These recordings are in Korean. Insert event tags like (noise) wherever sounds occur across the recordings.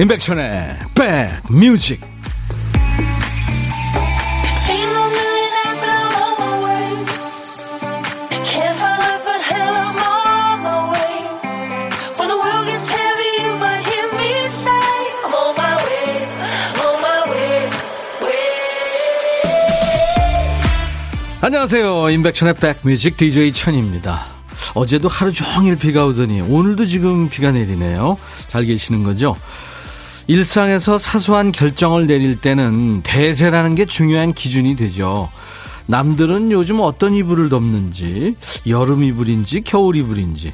임백천의 백뮤직. 안녕하세요. 임백천의 백뮤직 DJ 천입니다. 어제도 하루 종일 비가 오더니 오늘도 지금 비가 내리네요. 잘 계시는 거죠 일상에서 사소한 결정을 내릴 때는 대세라는 게 중요한 기준이 되죠. 남들은 요즘 어떤 이불을 덮는지, 여름 이불인지, 겨울 이불인지,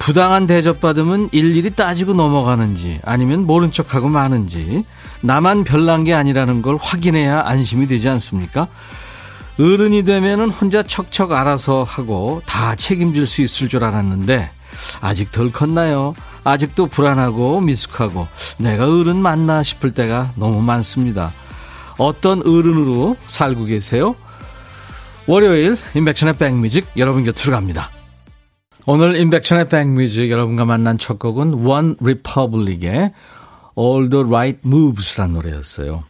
부당한 대접받으면 일일이 따지고 넘어가는지, 아니면 모른 척하고 마는지, 나만 별난 게 아니라는 걸 확인해야 안심이 되지 않습니까? 어른이 되면은 혼자 척척 알아서 하고 다 책임질 수 있을 줄 알았는데, 아직 덜 컸나요? 아직도 불안하고 미숙하고 내가 어른 맞나 싶을 때가 너무 많습니다. 어떤 어른으로 살고 계세요? 월요일 인백션의 백뮤직 여러분 곁으로 갑니다. 오늘 인백션의 백뮤직 여러분과 만난 첫 곡은 OneRepublic의 All the Right Moves라는 노래였어요.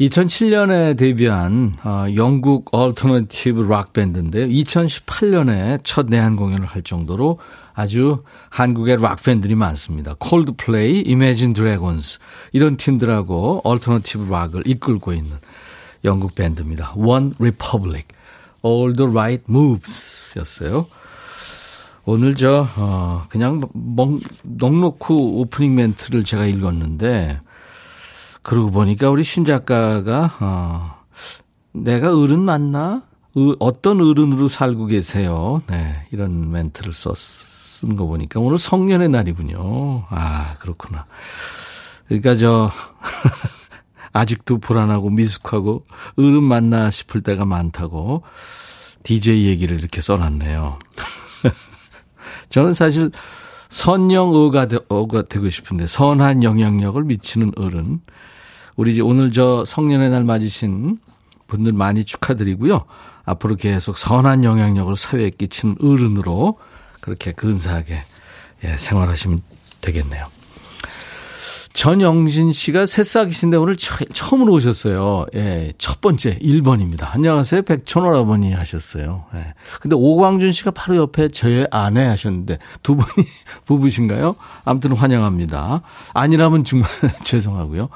2007년에 데뷔한 어, 영국 얼터너티브 락 밴드인데요. 2018년에 첫 내한 공연을 할 정도로 아주 한국의 락 팬들이 많습니다. 콜드플레이, 이매진 드래곤스 이런 팀들하고 얼터너티브 락을 이끌고 있는 영국 밴드입니다. One Republic, All the Right Moves 였어요. 오늘 저, 어, 그냥 멍, 넉넉히 오프닝 멘트를 제가 읽었는데, 그러고 보니까 우리 신 작가가, 어, 내가 어른 맞나? 어떤 어른으로 살고 계세요? 네, 이런 멘트를 썼, 쓴 거 보니까 오늘 성년의 날이군요. 아, 그렇구나. 그러니까 저, (laughs) 아직도 불안하고 미숙하고 어른 맞나 싶을 때가 많다고 DJ 얘기를 이렇게 써놨네요. (laughs) 저는 사실 선영어가 되, 어가 되고 싶은데 선한 영향력을 미치는 어른. 우리 오늘 저 성년의 날 맞으신 분들 많이 축하드리고요. 앞으로 계속 선한 영향력을 사회에 끼치는 어른으로 그렇게 근사하게 예, 생활하시면 되겠네요. 전영진 씨가 새싹이신데 오늘 처, 음으로 오셨어요. 예, 첫 번째 1번입니다. 안녕하세요. 백천오라버니 하셨어요. 예. 근데 오광준 씨가 바로 옆에 저의 아내 하셨는데 두 분이 (laughs) 부부신가요? 아무튼 환영합니다. 아니라면 정말 (laughs) 죄송하고요.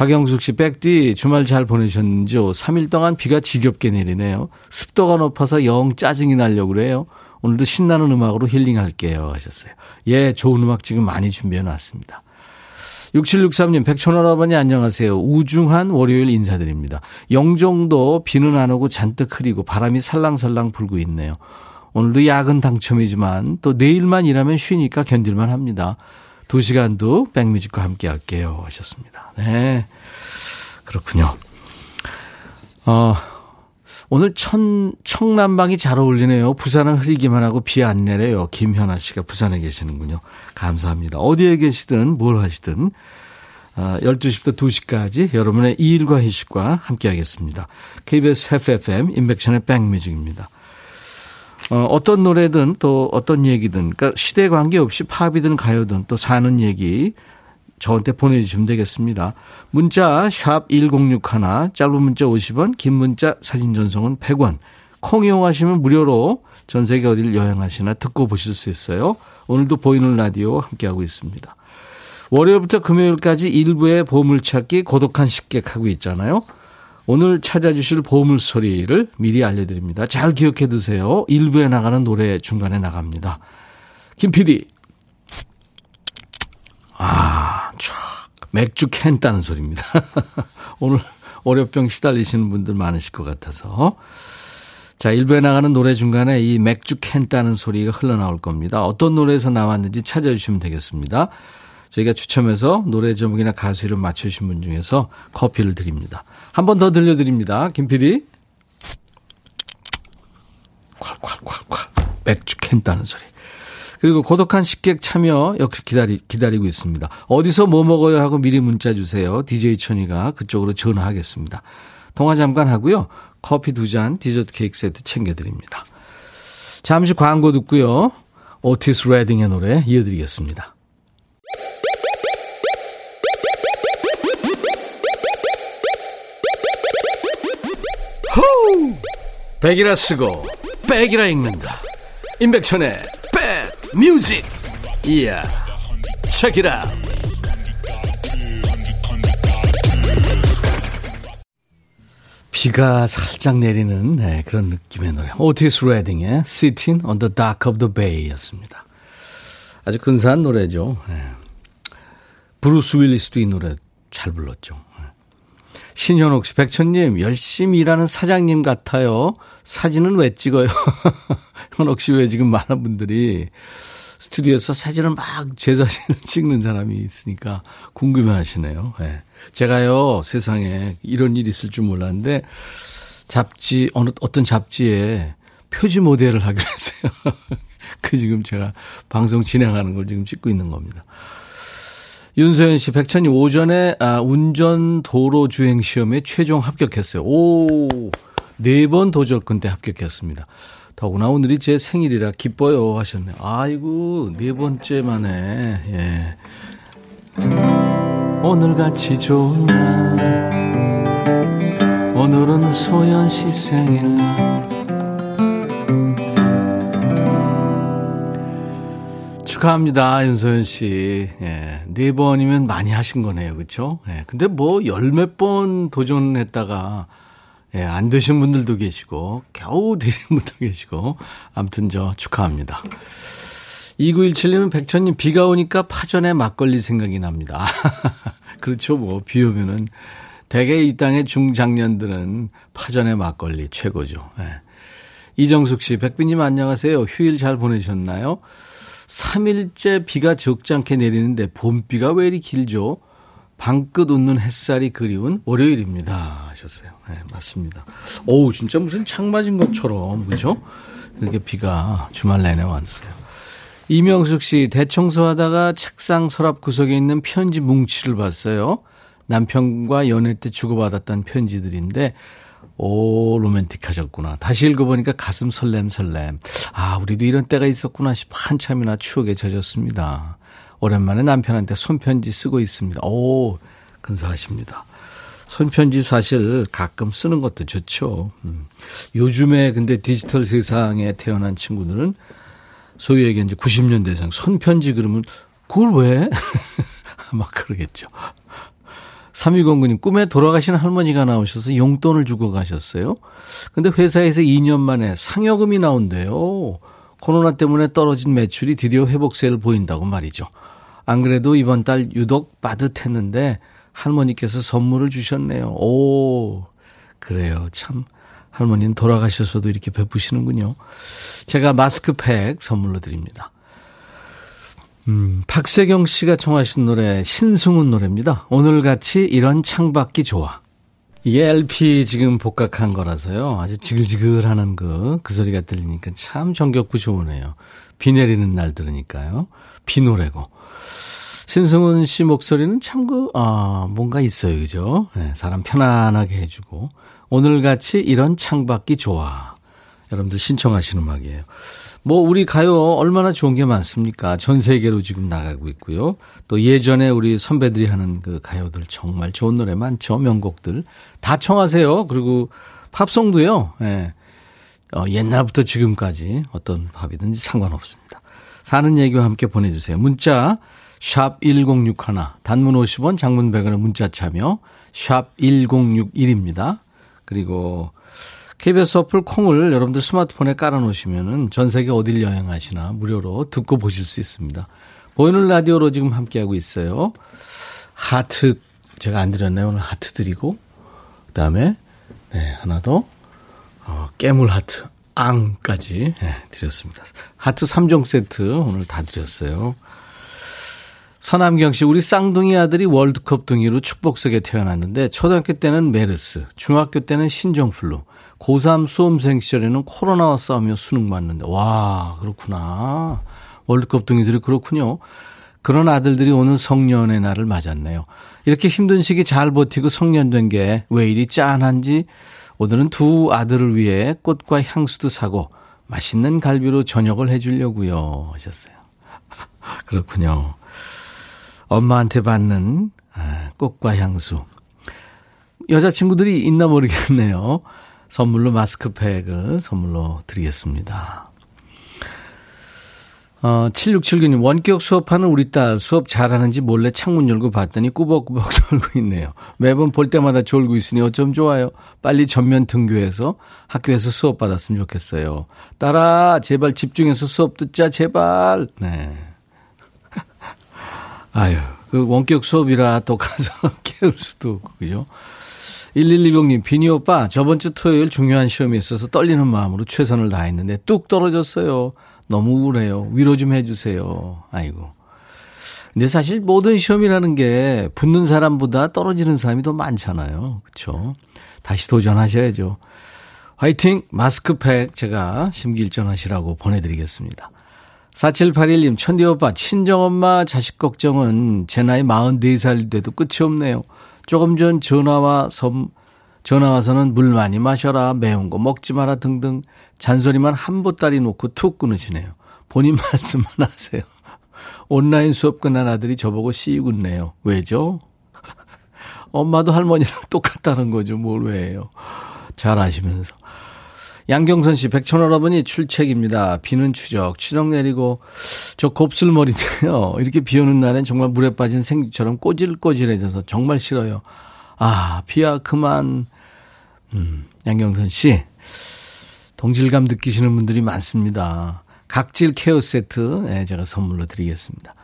박영숙 씨, 백디 주말 잘 보내셨는지요? 3일 동안 비가 지겹게 내리네요. 습도가 높아서 영 짜증이 나려고 그래요. 오늘도 신나는 음악으로 힐링할게요. 하셨어요. 예, 좋은 음악 지금 많이 준비해 놨습니다. 6763님, 백천할아버니 안녕하세요. 우중한 월요일 인사드립니다. 영종도 비는 안 오고 잔뜩 흐리고 바람이 살랑살랑 불고 있네요. 오늘도 야근 당첨이지만 또 내일만 일하면 쉬니까 견딜만 합니다. 두 시간도 백뮤직과 함께 할게요. 하셨습니다. 네. 그렇군요. 어, 오늘 천, 청남방이 잘 어울리네요. 부산은 흐리기만 하고 비 안 내려요. 김현아 씨가 부산에 계시는군요. 감사합니다. 어디에 계시든 뭘 하시든 12시부터 아, 2시까지 여러분의 일과 휴식과 함께 하겠습니다. KBS FFM 인백션의 백뮤직입니다. 어, 어떤 노래든 또 어떤 얘기든 그러니까 시대 관계없이 팝이든 가요든 또 사는 얘기 저한테 보내주시면 되겠습니다. 문자 1061, 짧은 문자 50원, 긴 문자 사진 전송은 100원. 콩 이용하시면 무료로 전 세계 어디를 여행하시나 듣고 보실 수 있어요. 오늘도 보이는 라디오 함께하고 있습니다. 월요일부터 금요일까지 일부의 보물찾기 고독한 식객 하고 있잖아요. 오늘 찾아주실 보물소리를 미리 알려드립니다. 잘 기억해 두세요. 일부에 나가는 노래 중간에 나갑니다. 김 PD. 아, 촥. 맥주 캔 따는 소리입니다. (laughs) 오늘 월요병 시달리시는 분들 많으실 것 같아서. 자, 일부에 나가는 노래 중간에 이 맥주 캔 따는 소리가 흘러나올 겁니다. 어떤 노래에서 나왔는지 찾아주시면 되겠습니다. 저희가 추첨해서 노래 제목이나 가수 이름 맞추신 분 중에서 커피를 드립니다. 한 번 더 들려드립니다. 김 PD. 콸콸콸콸. 맥주 캔 따는 소리. 그리고 고독한 식객 참여 역시 기다리, 기다리고 있습니다. 어디서 뭐 먹어요 하고 미리 문자 주세요. DJ 천이가 그쪽으로 전화하겠습니다. 통화 잠깐 하고요. 커피 두 잔, 디저트 케이크 세트 챙겨드립니다. 잠시 광고 듣고요. 오티스 레딩의 노래 이어드리겠습니다. 호우! 백이라 쓰고 백이라 읽는다. 임백천의 백 뮤직. 이야. 책이라. 비가 살짝 내리는 네, 그런 느낌의 노래. 오티스 레딩의 Sitting on the Dock of the Bay였습니다. 아주 근사한 노래죠. 네. 브루스 윌리스도 이 노래 잘 불렀죠. 네. 신현옥 씨, 백천님, 열심히 일하는 사장님 같아요. 사진은 왜 찍어요? (laughs) 현옥 씨 왜 지금 많은 분들이 스튜디오에서 사진을 막제 사진을 (laughs) 찍는 사람이 있으니까 궁금해 하시네요. 네. 제가요, 세상에 이런 일이 있을 줄 몰랐는데, 잡지, 어느, 어떤 잡지에 표지 모델을 하기로 했어요. (laughs) 그 지금 제가 방송 진행하는 걸 지금 찍고 있는 겁니다. 윤소연 씨, 백천이 오전에 아, 운전 도로 주행 시험에 최종 합격했어요. 오, 네 번 도전권 때 합격했습니다. 더구나 오늘이 제 생일이라 기뻐요 하셨네요. 아이고, 네 번째 만에, 예. 오늘같이 좋은 날, 오늘은 소연 씨 생일. 축하합니다, 윤소연 씨. 예, 네 번이면 많이 하신 거네요, 그렇죠? 예, 근데 뭐 열 몇 번 도전했다가 예, 안 되신 분들도 계시고 겨우 (laughs) 되신 분도 계시고 아무튼 저 축하합니다. 2917님은 백천님 비가 오니까 파전에 막걸리 생각이 납니다. (laughs) 그렇죠, 뭐 비 오면은 대개 이 땅의 중장년들은 파전에 막걸리 최고죠. 예. 이정숙 씨, 백빈님 안녕하세요. 휴일 잘 보내셨나요? 3일째 비가 적지 않게 내리는데 봄비가 왜 이리 길죠? 방긋 웃는 햇살이 그리운 월요일입니다. 하셨어요. 네, 맞습니다. 오우, 진짜 무슨 창 맞은 것처럼, 그죠? 이렇게 비가 주말 내내 왔어요. 이명숙 씨, 대청소하다가 책상 서랍 구석에 있는 편지 뭉치를 봤어요. 남편과 연애 때 주고받았던 편지들인데, 오, 로맨틱하셨구나. 다시 읽어보니까 가슴 설렘 설렘. 아, 우리도 이런 때가 있었구나 싶어 한참이나 추억에 젖었습니다. 오랜만에 남편한테 손편지 쓰고 있습니다. 오, 근사하십니다. 손편지 사실 가끔 쓰는 것도 좋죠. 음. 요즘에 근데 디지털 세상에 태어난 친구들은 소위 얘기 이제 90년대생 손편지 그러면 그걸 왜? (laughs) 막 그러겠죠. 3209님, 꿈에 돌아가신 할머니가 나오셔서 용돈을 주고 가셨어요. 근데 회사에서 2년 만에 상여금이 나온대요. 코로나 때문에 떨어진 매출이 드디어 회복세를 보인다고 말이죠. 안 그래도 이번 달 유독 빠듯했는데 할머니께서 선물을 주셨네요. 오, 그래요. 참. 할머니는 돌아가셔서도 이렇게 베푸시는군요. 제가 마스크팩 선물로 드립니다. 음, 박세경 씨가 청하신 노래 신승훈 노래입니다. 오늘같이 이런 창밖이 좋아. 이게 LP 지금 복각한 거라서요. 아주 지글지글하는 그, 그 소리가 들리니까 참 정겹고 좋으네요. 비 내리는 날 들으니까요. 비 노래고. 신승훈 씨 목소리는 참 그, 아, 뭔가 있어요. 그죠? 네, 사람 편안하게 해주고. 오늘같이 이런 창밖이 좋아. 여러분들 신청하시는 음악이에요. 뭐 우리 가요 얼마나 좋은 게 많습니까? 전 세계로 지금 나가고 있고요. 또 예전에 우리 선배들이 하는 그 가요들 정말 좋은 노래 많죠. 명곡들 다 청하세요. 그리고 팝송도요. 예. 어, 옛날부터 지금까지 어떤 팝이든지 상관없습니다. 사는 얘기와 함께 보내주세요. 문자 샵 1061, 단문 50원, 장문 100원의 문자 참여 샵 1061입니다. 그리고 KBS 어플 콩을 여러분들 스마트폰에 깔아놓으시면은 전 세계 어딜 여행하시나 무료로 듣고 보실 수 있습니다. 보이는 라디오로 지금 함께하고 있어요. 하트 제가 안 드렸네요. 오늘 하트 드리고 그다음에 네, 하나 더 어, 깨물 하트 앙까지 네, 드렸습니다. 하트 3종 세트 오늘 다 드렸어요. 서남경 씨, 우리 쌍둥이 아들이 월드컵 둥이로 축복 속에 태어났는데 초등학교 때는 메르스, 중학교 때는 신종플루, 고3 수험생 시절에는 코로나와 싸우며 수능 맞는데, 와, 그렇구나. 월드컵 등이들이 그렇군요. 그런 아들들이 오는 성년의 날을 맞았네요. 이렇게 힘든 시기 잘 버티고 성년된 게 왜 이리 짠한지 오늘은 두 아들을 위해 꽃과 향수도 사고 맛있는 갈비로 저녁을 해주려고요 하셨어요. (laughs) 그렇군요. 엄마한테 받는 아, 꽃과 향수. 여자친구들이 있나 모르겠네요. 선물로 마스크팩을 선물로 드리겠습니다. 어, 7679님, 원격 수업하는 우리 딸 수업 잘하는지 몰래 창문 열고 봤더니 꾸벅꾸벅 (laughs) 졸고 있네요. 매번 볼 때마다 졸고 있으니 어쩜 좋아요. 빨리 전면 등교해서 학교에서 수업 받았으면 좋겠어요. 딸아, 제발 집중해서 수업 듣자, 제발. 네. (laughs) 아유, 그 원격 수업이라 또 가서 (laughs) 깨울 수도 없고, 그죠? 1110님, 비니 오빠, 저번 주 토요일 중요한 시험이 있어서 떨리는 마음으로 최선을 다했는데 뚝 떨어졌어요. 너무 우울해요. 위로 좀 해주세요. 아이고. 근데 사실 모든 시험이라는 게 붙는 사람보다 떨어지는 사람이 더 많잖아요. 그렇죠? 다시 도전하셔야죠. 화이팅! 마스크팩 제가 심기일전하시라고 보내드리겠습니다. 4781님, 천디 오빠, 친정엄마 자식 걱정은 제 나이 44살 돼도 끝이 없네요. 조금 전 전화와 섬, 전화 와서는 물 많이 마셔라, 매운 거 먹지 마라 등등 잔소리만 한 보따리 놓고 툭 끊으시네요. 본인 (laughs) 말씀만 하세요. 온라인 수업 끝난 아들이 저보고 씩 웃네요. 왜죠? (laughs) 엄마도 할머니랑 똑같다는 거죠. 뭘 왜요? 잘 아시면서. 양경선 씨, 백천할아버니 출첵입니다. 비는 추적, 추적 내리고, 저 곱슬머리인데요. (laughs) 이렇게 비 오는 날엔 정말 물에 빠진 생쥐처럼 꼬질꼬질해져서 정말 싫어요. 아, 비야, 그만. 음, 양경선 씨, 동질감 느끼시는 분들이 많습니다. 각질 케어 세트 네, 제가 선물로 드리겠습니다.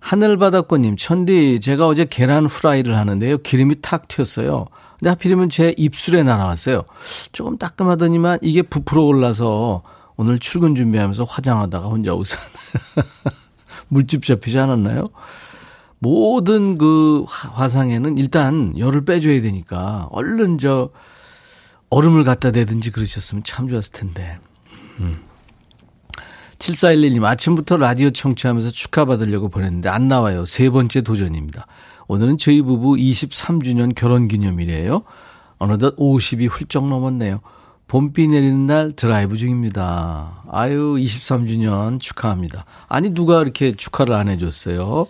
하늘바닷꽃님, 천디, 제가 어제 계란 후라이를 하는데요. 기름이 탁 튀었어요. 근데 하필이면 제 입술에 날아왔어요. 조금 따끔하더니만 이게 부풀어 올라서 오늘 출근 준비하면서 화장하다가 혼자 웃었 (laughs) 물집 잡히지 않았나요? 모든 그 화상에는 일단 열을 빼줘야 되니까 얼른 저 얼음을 갖다 대든지 그러셨으면 참 좋았을 텐데. 음. 7411님, 아침부터 라디오 청취하면서 축하받으려고 보냈는데 안 나와요. 세 번째 도전입니다. 오늘은 저희 부부 23주년 결혼 기념일이에요. 어느덧 50이 훌쩍 넘었네요. 봄비 내리는 날 드라이브 중입니다. 아유, 23주년 축하합니다. 아니, 누가 이렇게 축하를 안 해줬어요?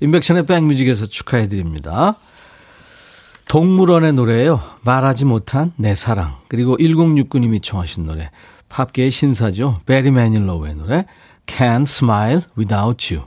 임백천의 백뮤직에서 축하해드립니다. 동물원의 노래예요. 말하지 못한 내 사랑. 그리고 1069님이 청하신 노래. 팝계의 신사죠. 베리 매닐로우의 노래. Can't Smile Without You.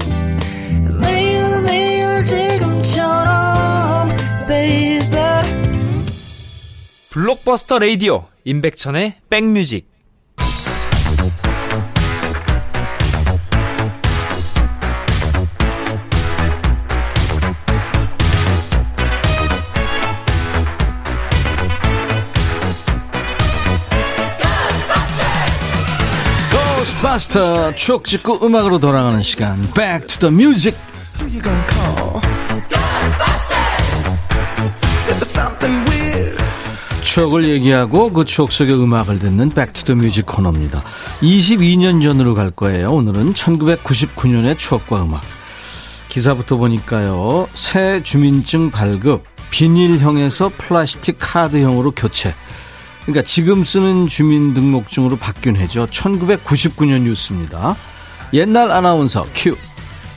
지금처럼 baby. 블록버스터 레이디오 임백천의 백뮤직. 고스바스터 추억 짓고 음악으로 돌아가는 시간. Back to the Music 추억을 얘기하고 그 추억 속의 음악을 듣는 Music 코너입니다 22년 전으로 갈 거예요 오늘은 1999년의 추억과 음악 기사부터 보니까요 새 주민증 발급 비닐형에서 플라스틱 카드형으로 교체 그러니까 지금 쓰는 주민등록증으로 바뀐 해죠. 1999년 뉴스입니다. 옛날 아나운서 큐.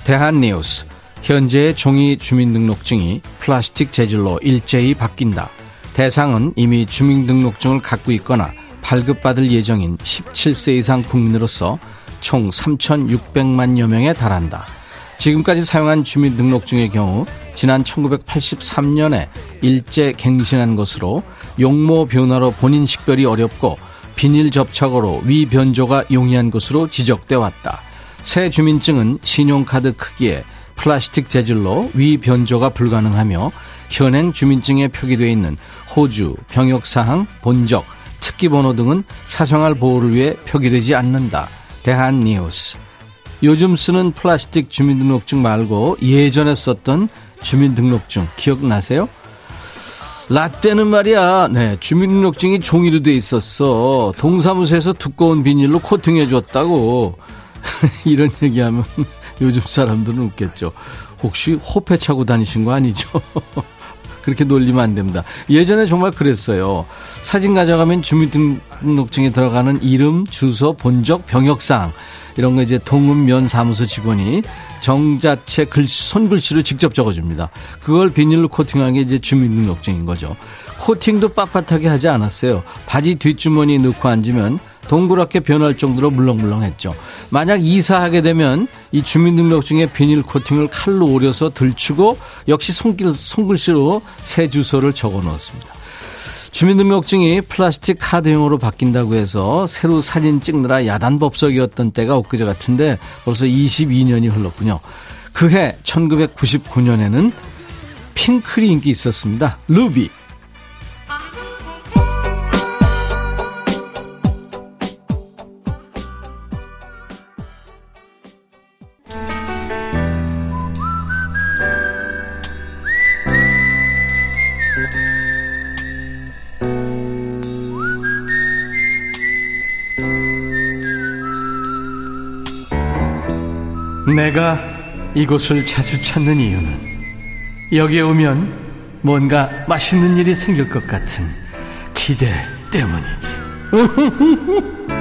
대한뉴스. 현재의 종이 주민등록증이 플라스틱 재질로 일제히 바뀐다. 대상은 이미 주민등록증을 갖고 있거나 발급받을 예정인 17세 이상 국민으로서 총 3,600만여 명에 달한다. 지금까지 사용한 주민등록증의 경우 지난 1983년에 일제 갱신한 것으로 용모 변화로 본인 식별이 어렵고 비닐 접착으로 위 변조가 용이한 것으로 지적돼 왔다. 새 주민증은 신용카드 크기에 플라스틱 재질로 위 변조가 불가능하며 현행 주민증에 표기되어 있는 호주, 병역사항, 본적, 특기번호 등은 사생활 보호를 위해 표기되지 않는다. 대한뉴스. 요즘 쓰는 플라스틱 주민등록증 말고 예전에 썼던 주민등록증 기억나세요? 라떼는 말이야, 네, 주민등록증이 종이로 돼 있었어. 동사무소에서 두꺼운 비닐로 코팅해 줬다고. (laughs) 이런 얘기하면 (laughs) 요즘 사람들은 웃겠죠. 혹시 호패 차고 다니신 거 아니죠? (laughs) 그렇게 놀리면 안 됩니다. 예전에 정말 그랬어요. 사진 가져가면 주민등록증에 들어가는 이름, 주소, 본적, 병역상 이런 거 이제 동읍면 사무소 직원이 정자체 글씨, 손글씨로 직접 적어줍니다. 그걸 비닐로 코팅한 게 이제 주민등록증인 거죠. 코팅도 빳빳하게 하지 않았어요. 바지 뒷주머니에 넣고 앉으면 동그랗게 변할 정도로 물렁물렁했죠. 만약 이사하게 되면 이 주민등록증에 비닐 코팅을 칼로 오려서 들추고 역시 손길, 손글씨로 새 주소를 적어 넣었습니다. 주민등록증이 플라스틱 카드형으로 바뀐다고 해서 새로 사진 찍느라 야단법석이었던 때가 엊그제 같은데 벌써 22년이 흘렀군요. 그해 1999년에는 핑클이 인기 있었습니다. 루비. 내가 이곳을 자주 찾는 이유는 여기에 오면 뭔가 맛있는 일이 생길 것 같은 기대 때문이지. (laughs)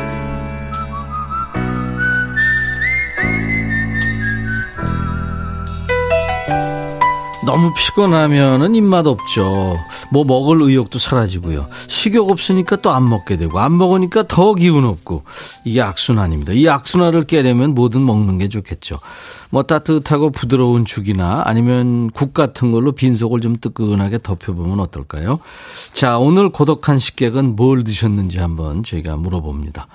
너무 피곤하면은 입맛 없죠. 뭐 먹을 의욕도 사라지고요. 식욕 없으니까 또 안 먹게 되고 안 먹으니까 더 기운 없고 이게 악순환입니다. 이 악순환을 깨려면 뭐든 먹는 게 좋겠죠. 뭐 따뜻하고 부드러운 죽이나 아니면 국 같은 걸로 빈속을 좀 뜨끈하게 덮여보면 어떨까요? 자, 오늘 고독한 식객은 뭘 드셨는지 한번 저희가 물어봅니다.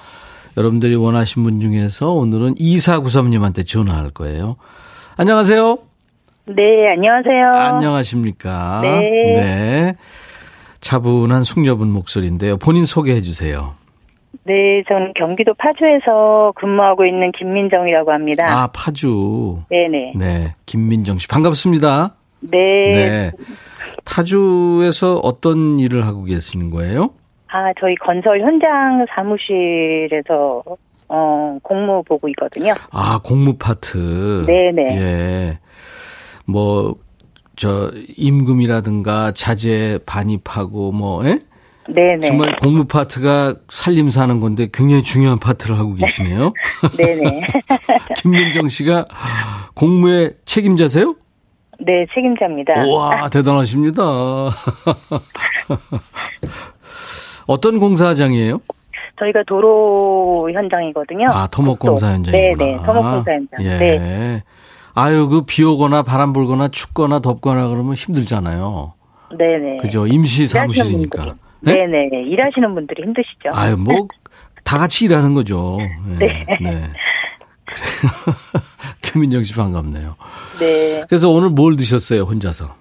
여러분들이 원하신 분 중에서 오늘은 2493님한테 전화할 거예요. 안녕하세요. 네, 안녕하세요. 안녕하십니까. 네. 네. 차분한 숙녀분 목소리인데요. 본인 소개해 주세요. 네, 저는 경기도 파주에서 근무하고 있는 김민정이라고 합니다. 아, 파주. 네네. 네. 김민정 씨. 반갑습니다. 네. 네. 파주에서 어떤 일을 하고 계시는 거예요? 아, 저희 건설 현장 사무실에서, 어, 공무 보고 있거든요. 아, 공무 파트. 네네. 예. 뭐, 저, 임금이라든가 자재 반입하고 뭐, 예? 네네. 정말 공무 파트가 살림 사는 건데 굉장히 중요한 파트를 하고 계시네요. (laughs) 네네. (laughs) 김민정 씨가 공무의 책임자세요? 네, 책임자입니다. 우와, 대단하십니다. (laughs) 어떤 공사장이에요? 저희가 도로 현장이거든요. 아, 토목공사. 현장이구나. 네네, 토목공사 현장. 예. 네. 아유, 그 비 오거나 바람 불거나 춥거나 덥거나 그러면 힘들잖아요. 네네. 그죠? 임시 사무실이니까. 네? 네네. 일하시는 분들이 힘드시죠. 아유, 뭐, 다 같이 일하는 거죠. 네. 네. 네. 그래요. (laughs) 김민정 씨 반갑네요. 네. 그래서 오늘 뭘 드셨어요, 혼자서?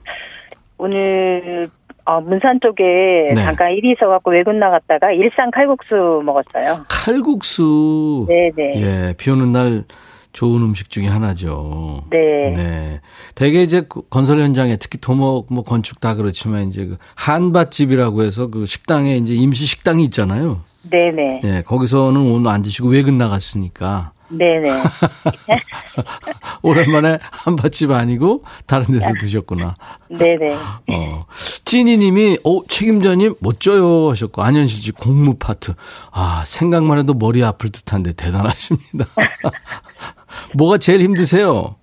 오늘 어, 문산 쪽에 네. 잠깐 일이 있어갖고 외근 나갔다가 일산 칼국수 먹었어요. 칼국수. 네네. 예, 비 오는 날 좋은 음식 중에 하나죠. 네. 네. 대개 이제 그 건설 현장에 특히 도목 뭐 건축 다 그렇지만 이제 그 한밭집이라고 해서 그 식당에 이제 임시 식당이 있잖아요. 네네. 예, 거기서는 오늘 안 드시고 외근 나갔으니까 네네. (laughs) 오랜만에 한밭집 아니고 다른 데서 드셨구나. 네네. (laughs) 어. 찐이님이, 오, 책임자님, 멋져요. 하셨고, 안현실 씨, 공무 파트. 아, 생각만 해도 머리 아플 듯한데 대단하십니다. (laughs) 뭐가 제일 힘드세요?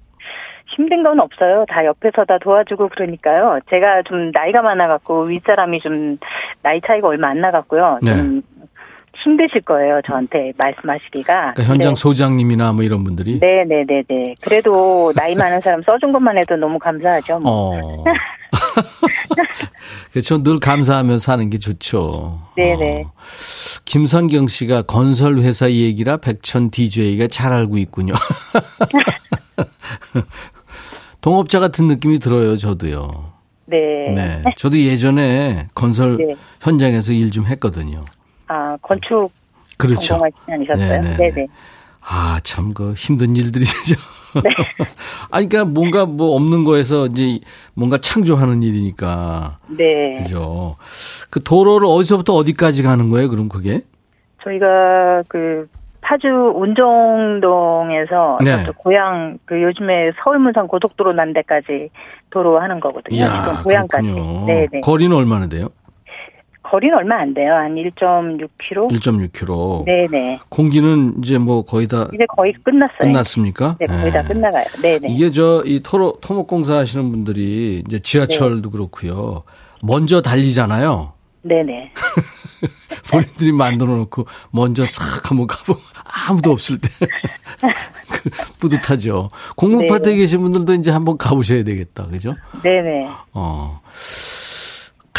힘든 건 없어요. 다 옆에서 다 도와주고 그러니까요. 제가 좀 나이가 많아갖고 윗사람이 좀 나이 차이가 얼마 안 나갖고요. 좀 힘드실 거예요. 저한테 말씀하시기가. 그러니까 현장 네. 소장님이나 뭐 이런 분들이. 네네네네. 그래도 나이 많은 사람 써준 것만 해도 너무 감사하죠. 뭐. 어. (laughs) 그렇죠. 늘 감사하며 사는 게 좋죠. 네네. 어. 김선경 씨가 건설 회사 얘기라 백천 DJ가 잘 알고 있군요. (laughs) 동업자 같은 느낌이 들어요, 저도요. 네. 네. 저도 예전에 건설 네. 현장에서 일 좀 했거든요. 아, 건축 그렇죠. 전공하시지 않으셨어요? 네네. 네네. 아, 참, 그 힘든 일들이죠. (laughs) 네. (laughs) 아니, 그러니까 뭔가 뭐 없는 거에서 이제 뭔가 창조하는 일이니까. 네. 그죠. 그 도로를 어디서부터 어디까지 가는 거예요, 그럼 그게? 저희가 그 파주 운정동에서 네. 고향 그 요즘에 서울 문산 고속도로 난 데까지 도로 하는 거거든요. 이야, 고향까지. 그렇군요. 네, 네. 거리는 얼마나 돼요? 거리는 얼마 안 돼요. 한 1.6km. 1.6km. 네, 네. 공기는 이제 뭐 거의 다 이제 거의 끝났어요. 끝났습니까? 네, 거의 다 네. 끝나가요. 네, 네. 이게 저 이 토로 토목공사 하시는 분들이 이제 지하철도 그렇고요. 먼저 달리잖아요. 네, 네. (laughs) 본인들이 만들어 놓고 먼저 싹 한번 가보고 아무도 없을 때 (laughs) 그 뿌듯하죠. 공무파트에 네. 계신 분들도 이제 한번 가보셔야 되겠다. 그죠? 네, 네. 어.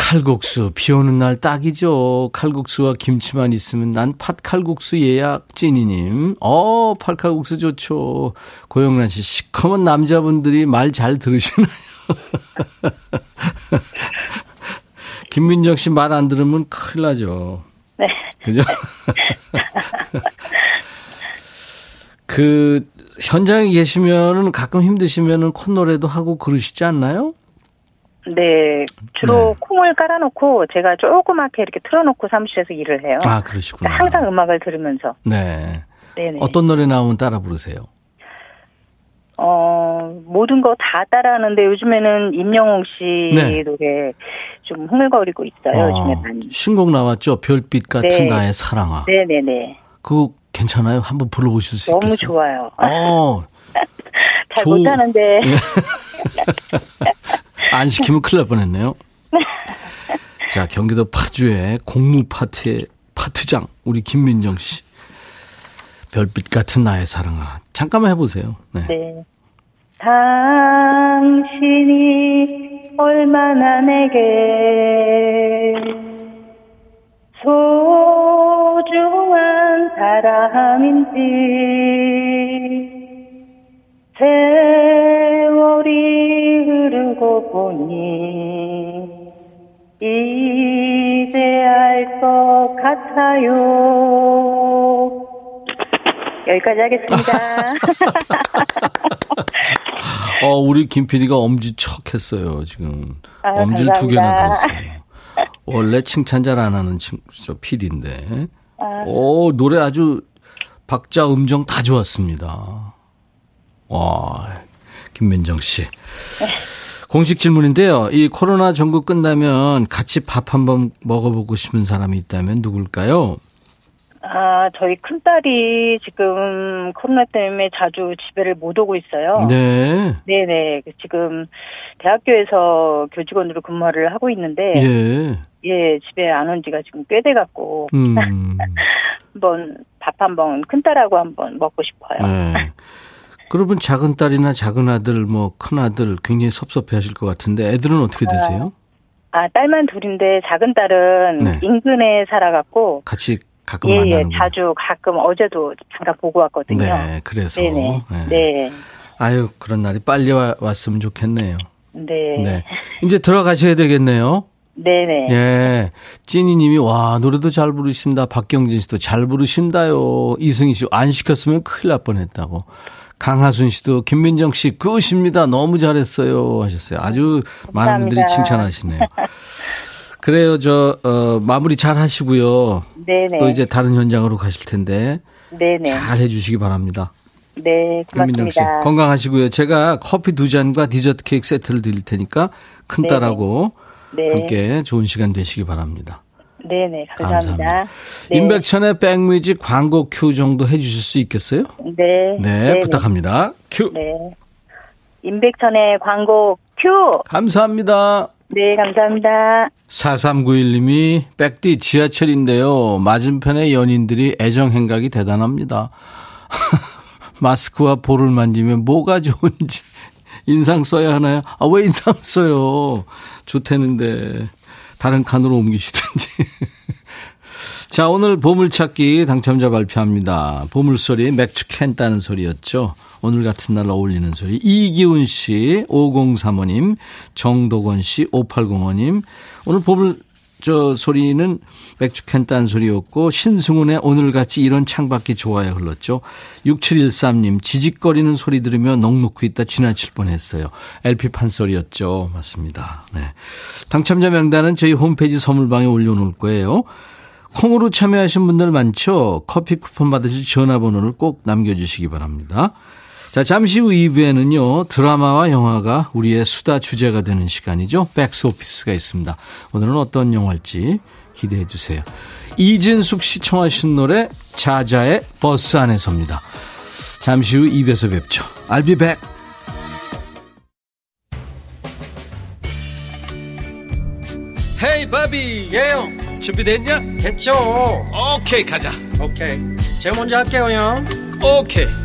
칼국수 비 오는 날 딱이죠. 칼국수와 김치만 있으면 난 팥칼국수 예약 찐이님. 어 팥칼국수 좋죠. 고영란 씨 시커먼 남자분들이 말 잘 들으시나요? (laughs) 김민정 씨 말 안 들으면 큰일 나죠. 네. 그죠? (laughs) 그 현장에 계시면은 가끔 힘드시면은 콧노래도 하고 그러시지 않나요? 네. 주로 네. 콩을 깔아놓고 제가 조그맣게 이렇게 틀어놓고 사무실에서 일을 해요. 아 그러시구나. 항상 음악을 들으면서. 네. 네네. 어떤 노래 나오면 따라 부르세요? 어, 모든 거 다 따라하는데 요즘에는 임영웅 씨 네. 노래 좀 흥얼거리고 있어요. 요즘에 많이. 신곡 나왔죠. 별빛 같은 네. 나의 사랑아. 네네네. 그거 괜찮아요? 한번 불러보실 수 너무 있겠어요? 좋아요. 어, (laughs) 잘 조- 못하는데. (laughs) 안 시키면 큰일 날 뻔했네요. (laughs) 자, 경기도 파주의 공무 파트의 파트장 우리 김민정 씨. 별빛 같은 나의 사랑아. 잠깐만 해보세요. 네. 네. 당신이 얼마나 내게 소중한 사람인지 보니 이제 알 것 같아요. 여기까지 하겠습니다. (laughs) 어, 우리 김 PD가 엄지 척 했어요, 지금. 아, 엄지를 두 개나 감사합니다. 들었어요. 원래 칭찬 잘 안 하는 친, 저 PD인데. 아. 오, 노래 아주 박자, 음정 다 좋았습니다. 와, 김민정 씨. (laughs) 공식 질문인데요. 이 코로나 전국 끝나면 같이 밥 한번 먹어보고 싶은 사람이 있다면 누굴까요? 아, 저희 큰딸이 지금 코로나 때문에 자주 집에를 못 오고 있어요. 네. 네네. 지금 대학교에서 교직원으로 근무를 하고 있는데, 예. 예, 집에 안 온 지가 지금 꽤 돼갖고, 음. (laughs) 한번 밥 한번 큰딸하고 한번 먹고 싶어요. 네. 그러면 작은 딸이나 작은 아들, 뭐 큰 아들 굉장히 섭섭해 하실 것 같은데 애들은 어떻게 되세요? 아, 딸만 둘인데 작은 딸은 네. 인근에 살아갖고, 같이 가끔 예, 예, 만나는 자주 가끔 어제도 잠깐 보고 왔거든요. 네, 그래서. 네네. 네. 네. 아유, 그런 날이 빨리 와, 왔으면 좋겠네요. 네. 네. 이제 들어가셔야 되겠네요. 네네. 예. 찐이 님이, 와, 노래도 잘 부르신다. 박경진 씨도 잘 부르신다요. 이승희 씨, 안 시켰으면 큰일 날 뻔 했다고. 강하순 씨도, 김민정 씨, 그것입니다. 너무 잘했어요. 하셨어요. 아주 많은 분들이 감사합니다. 칭찬하시네요. (laughs) 그래요, 저, 어, 마무리 잘 하시고요. 네네. 또 이제 다른 현장으로 가실 텐데, 네네. 잘 해주시기 바랍니다. 네, 김민정 씨. 건강하시고요. 제가 커피 두 잔과 디저트 케이크 세트를 드릴 테니까 큰 딸하고 네. 함께 좋은 시간 되시기 바랍니다. 네네, 감사합니다. 네. 임백천의 백뮤직 광고 큐 정도 해주실 수 있겠어요? 네. 네, 네네. 부탁합니다. 큐. 네. 임백천의 광고 큐. 감사합니다. 네, 감사합니다. 4391님이 백디 지하철인데요. 맞은편의 연인들이 애정 행각이 대단합니다. (laughs) 마스크와 볼을 만지면 뭐가 좋은지 (laughs) 인상 써야 하나요? 아, 왜 인상 써요? 좋다는데 다른 칸으로 옮기시든지. (laughs) 자, 오늘 보물찾기 당첨자 발표합니다. 보물소리 맥주 캔 따는 소리였죠. 오늘 같은 날 어울리는 소리. 이기훈 씨, 5035님, 정도건 씨, 5805님. 오늘 보물 저 소리는 맥주캔 딴 소리였고 신승훈의 오늘같이 이런 창밖이 좋아요 흘렀죠. 6713님 지직거리는 소리 들으며 넋놓고 있다 지나칠 뻔했어요. LP 판소리였죠. 맞습니다. 네. 당첨자 명단은 저희 홈페이지 선물방에 올려놓을 거예요. 콩으로 참여하신 분들 많죠. 커피 쿠폰 받으실 전화번호를 꼭 남겨주시기 바랍니다. 자, 잠시 후 2부에는요, 드라마와 영화가 우리의 수다 주제가 되는 시간이죠. 백스 오피스가 있습니다. 오늘은 어떤 영화일지 기대해 주세요. 이진숙 씨 청하신 노래, 자자의 버스 안에서입니다. 잠시 후 2부에서 뵙죠. I'll be back. 헤이 바비 예영 준비됐냐? 됐죠 오케이 가자 오케이 제가 먼저 할게요 형 오케이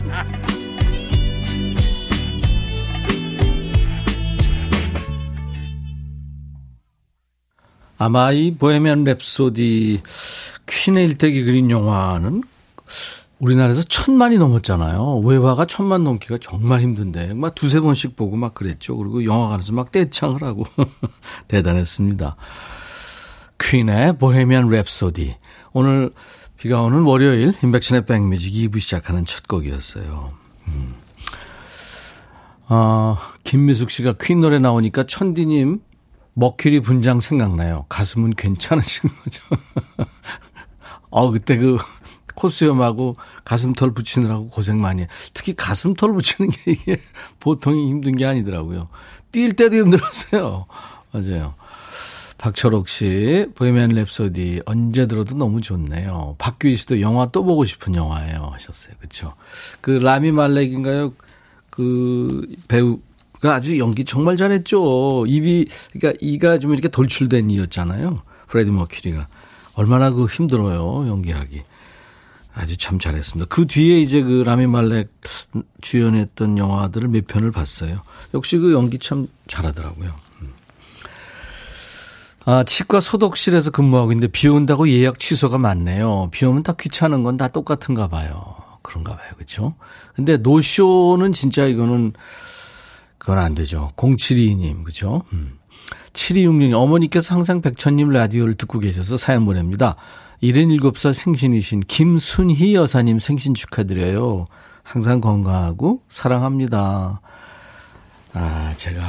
아마 이 보헤미안 랩소디 퀸의 일대기 그린 영화는 우리나라에서 천만이 넘었잖아요. 외화가 천만 넘기가 정말 힘든데 막 두세 번씩 보고 막 그랬죠. 그리고 영화관에서 막 떼창을 하고 (laughs) 대단했습니다. 퀸의 보헤미안 랩소디. 오늘 비가 오는 월요일 인백션의 백뮤직 2부 시작하는 첫 곡이었어요. 음. 아, 김미숙 씨가 퀸 노래 나오니까 천디님 머큐리 분장 생각나요. 가슴은 괜찮으신 거죠. (laughs) 어, 그때 그 코수염하고 가슴털 붙이느라고 고생 많이 해. 특히 가슴털 붙이는 게 이게 보통이 힘든 게 아니더라고요. 뛸 때도 힘들었어요. 맞아요. 박철옥 씨, 보헤미안 랩소디 언제 들어도 너무 좋네요. 박규희 씨도 영화 또 보고 싶은 영화예요 하셨어요. 그렇죠? 그 라미 말렉인가요? 그 배우가 아주 연기 정말 잘했죠. 입이 그러니까 이가 좀 이렇게 돌출된 이였잖아요. 프레디 머큐리가 얼마나 그 힘들어요 연기하기. 아주 참 잘했습니다. 그 뒤에 이제 그 라미 말렉 주연했던 영화들을 몇 편을 봤어요. 역시 그 연기 참 잘하더라고요. 아, 치과 소독실에서 근무하고 있는데 비 온다고 예약 취소가 많네요. 비 오면 다 귀찮은 건 다 똑같은가 봐요. 그런가 봐요. 그렇죠? 근데 노쇼는 진짜 이거는 그건 안 되죠. 072님. 그죠? 음. 7266님 어머니께서 항상 백천님 라디오를 듣고 계셔서 사연 보냅니다. 77살 생신이신 김순희 여사님 생신 축하드려요. 항상 건강하고 사랑합니다. 아, 제가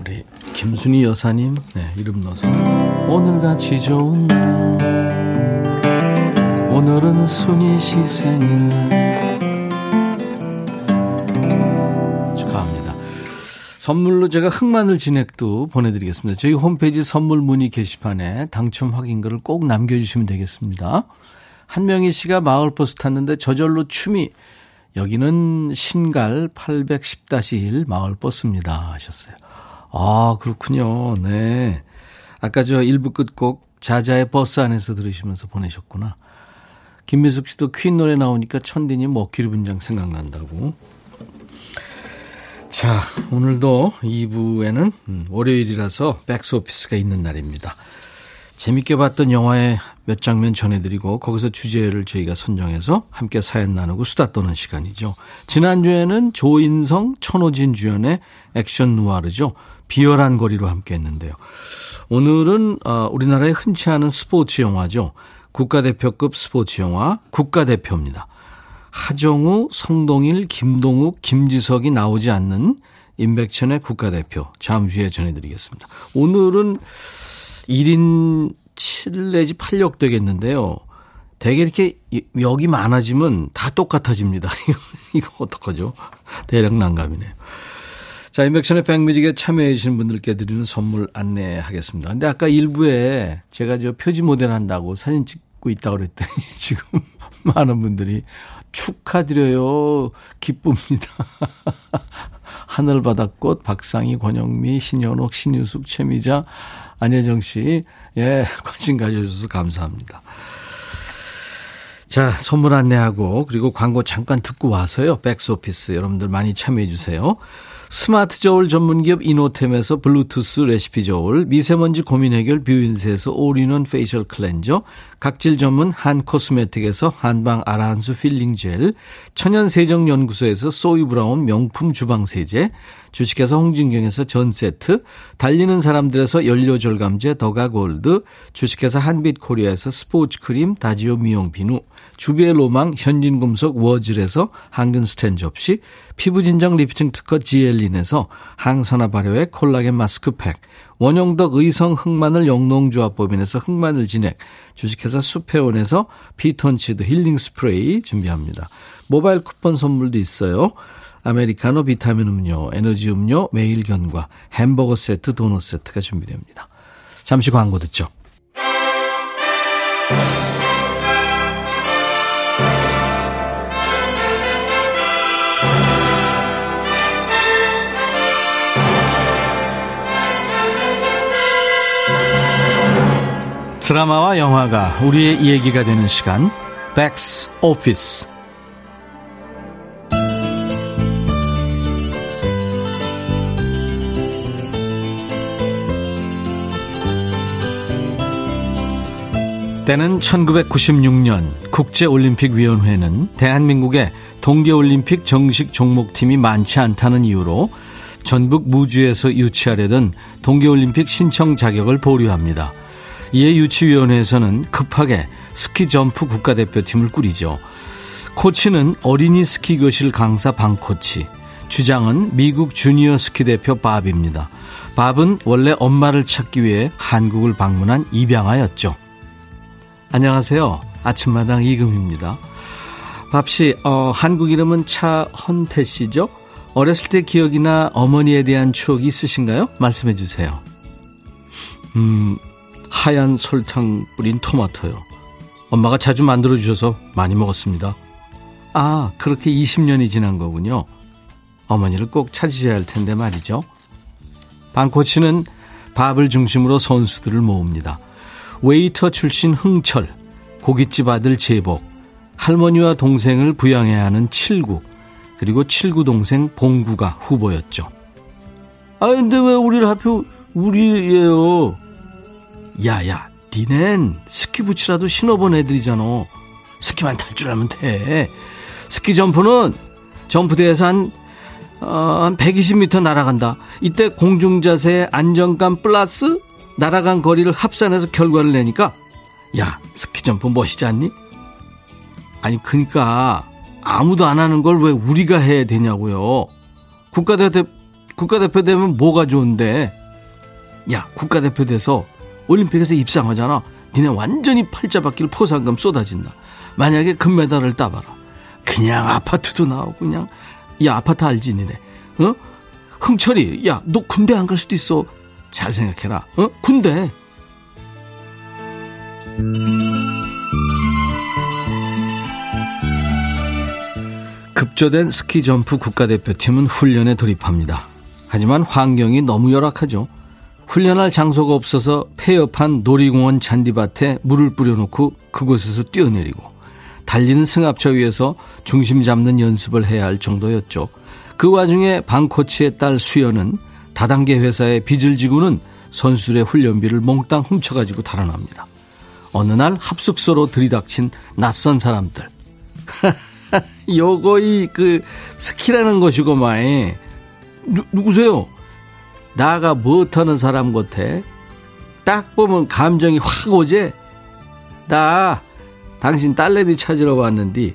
우리 김순희 여사님 네, 이름 넣어서 오늘같이 좋은 날 오늘은 순희 씨 생일 선물로 제가 흑마늘 진액도 보내드리겠습니다. 저희 홈페이지 선물 문의 게시판에 당첨 확인글을 꼭 남겨주시면 되겠습니다. 한명희 씨가 마을버스 탔는데 저절로 춤이 여기는 신갈 810-1 마을버스입니다 하셨어요. 아 그렇군요. 네. 아까 저 1부 끝곡 자자의 버스 안에서 들으시면서 보내셨구나. 김미숙 씨도 퀸 노래 나오니까 천디님 먹기리 분장 생각난다고. 자, 오늘도 2부에는 음, 월요일이라서 백스 오피스가 있는 날입니다. 재밌게 봤던 영화의 몇 장면 전해드리고 거기서 주제를 저희가 선정해서 함께 사연 나누고 수다 떠는 시간이죠. 지난주에는 조인성, 천호진 주연의 액션 누아르죠. 비열한 거리로 함께 했는데요. 오늘은 어, 우리나라에 흔치 않은 스포츠 영화죠. 국가대표급 스포츠 영화 국가대표입니다. 하정우, 성동일, 김동욱, 김지석이 나오지 않는 임백천의 국가대표 잠시 후에 전해드리겠습니다. 오늘은 1인 7 내지 8역 되겠는데요. 대개 이렇게 역이 많아지면 다 똑같아집니다. (laughs) 이거 어떡하죠? 대략 난감이네요. 자, 인백션의 백뮤직에 참여해 주신 분들께 드리는 선물 안내하겠습니다. 근데 아까 일부에 제가 저 표지 모델 한다고 사진 찍고 있다고 그랬더니 (laughs) 지금 많은 분들이 축하드려요. 기쁩니다. (laughs) 하늘바닷꽃, 박상희, 권영미, 신현옥, 신유숙, 최미자, 안혜정 씨. 예, (laughs) 관심 가져주셔서 감사합니다. 자, 선물 안내하고, 그리고 광고 잠깐 듣고 와서요. 백스 오피스 여러분들 많이 참여해주세요. 스마트 저울 전문기업 이노템에서 블루투스 레시피 저울, 미세먼지 고민 해결 뷰인스에서 올인원 facial cleanser, 각질 전문 한 코스메틱에서 한방 아라한수 peeling gel, 천연 세정 연구소에서 소이 브라운 명품 주방 세제, 주식회사 홍진경에서 전 세트, 달리는 사람들에서 연료 절감제 더가 골드, 주식회사 한빛 코리아에서 스포츠 크림 다지오 미용 비누, 주부의 로망 현진금속 워즐에서 항균 스탠 접시, 피부진정 리프팅 특허 지엘린에서 항산화 발효의 콜라겐 마스크팩, 원형덕 의성 흑마늘 영농조합법인에서 흑마늘 진액, 주식회사 수페온에서 피톤치드 힐링 스프레이 준비합니다. 모바일 쿠폰 선물도 있어요. 아메리카노 비타민 음료, 에너지 음료, 매일 견과, 햄버거 세트, 도넛 세트가 준비됩니다. 잠시 광고 듣죠. 드라마와 영화가 우리의 얘기가 되는 시간 백스 오피스 때는 1996년 국제올림픽위원회는 대한민국에 동계올림픽 정식 종목팀이 많지 않다는 이유로 전북 무주에서 유치하려던 동계올림픽 신청 자격을 보류합니다. 이에 유치위원회에서는 급하게 스키 점프 국가대표팀을 꾸리죠. 코치는 어린이 스키 교실 강사 방코치, 주장은 미국 주니어 스키 대표 밥입니다. 밥은 원래 엄마를 찾기 위해 한국을 방문한 입양아였죠. 안녕하세요. 아침마당 이금입니다. 밥씨, 어, 한국 이름은 차헌태 씨죠? 어렸을 때 기억이나 어머니에 대한 추억이 있으신가요? 말씀해 주세요. 음, 하얀 설탕 뿌린 토마토요. 엄마가 자주 만들어 주셔서 많이 먹었습니다. 아, 그렇게 20년이 지난 거군요. 어머니를 꼭 찾으셔야 할 텐데 말이죠. 방코치는 밥을 중심으로 선수들을 모읍니다. 웨이터 출신 흥철, 고깃집 아들 제복, 할머니와 동생을 부양해야 하는 칠구, 그리고 칠구 동생 봉구가 후보였죠. 아, 근데 왜 우리를 하필 우리예요? 야야 니넨 스키 부츠라도 신어본 애들이잖아. 스키만 탈 줄 알면 돼. 스키 점프는 점프대에서 한, 어, 한 120m 날아간다. 이때 공중자세 안정감 플러스 날아간 거리를 합산해서 결과를 내니까 야 스키 점프 멋있지 않니? 아니 그니까 아무도 안 하는 걸 왜 우리가 해야 되냐고요. 국가대표 국가대표 되면 뭐가 좋은데? 야 국가대표 돼서 올림픽에서 입상하잖아. 니네 완전히 팔자받기를 포상금 쏟아진다. 만약에 금메달을 따봐라. 그냥 아파트도 나오고 그냥 야 아파트 알지 니네. 어? 흥철이 야 너 군대 안 갈 수도 있어. 잘 생각해라. 어? 군대. 급조된 스키 점프 국가대표팀은 훈련에 돌입합니다. 하지만 환경이 너무 열악하죠. 훈련할 장소가 없어서 폐업한 놀이공원 잔디밭에 물을 뿌려놓고 그곳에서 뛰어내리고 달리는 승합차 위에서 중심 잡는 연습을 해야 할 정도였죠. 그 와중에 방코치의 딸 수연은 다단계 회사에 빚을 지고는 선수들의 훈련비를 몽땅 훔쳐가지고 달아납니다. 어느 날 합숙소로 들이닥친 낯선 사람들. (laughs) 요거이 그 스키라는 것이고만 누, 누구세요? 나가 못하는 사람 같아. 딱 보면 감정이 확 오지? 나 당신 딸내미 찾으러 왔는데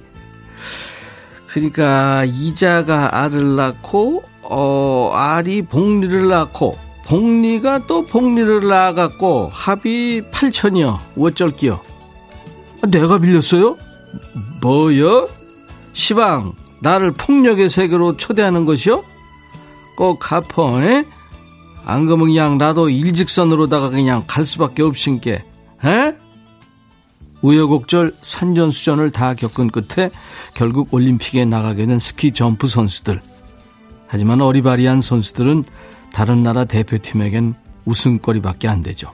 그러니까 이자가 알을 낳고 어 알이 복리를 낳고 복리가 또 복리를 낳아갖고 합이 8천이요 어쩔기요 아, 내가 빌렸어요? 뭐요? 시방 나를 폭력의 세계로 초대하는 것이요? 꼭 갚어 에? 안 그러면 그냥 나도 일직선으로다가 그냥 갈 수밖에 없신 게, 에? 우여곡절 산전수전을 다 겪은 끝에 결국 올림픽에 나가게 된 스키 점프 선수들. 하지만 어리바리한 선수들은 다른 나라 대표팀에겐 웃음거리밖에 안 되죠.